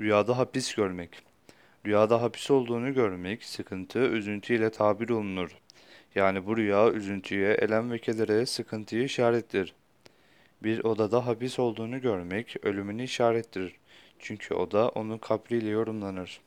Rüyada hapis görmek. Rüyada hapis olduğunu görmek, sıkıntı, üzüntü ile tabir olunur. Yani bu rüya üzüntüye, elem ve kedere, sıkıntıyı işarettir. Bir odada hapis olduğunu görmek, ölümünü işarettir. Çünkü oda onun kabriyle yorumlanır.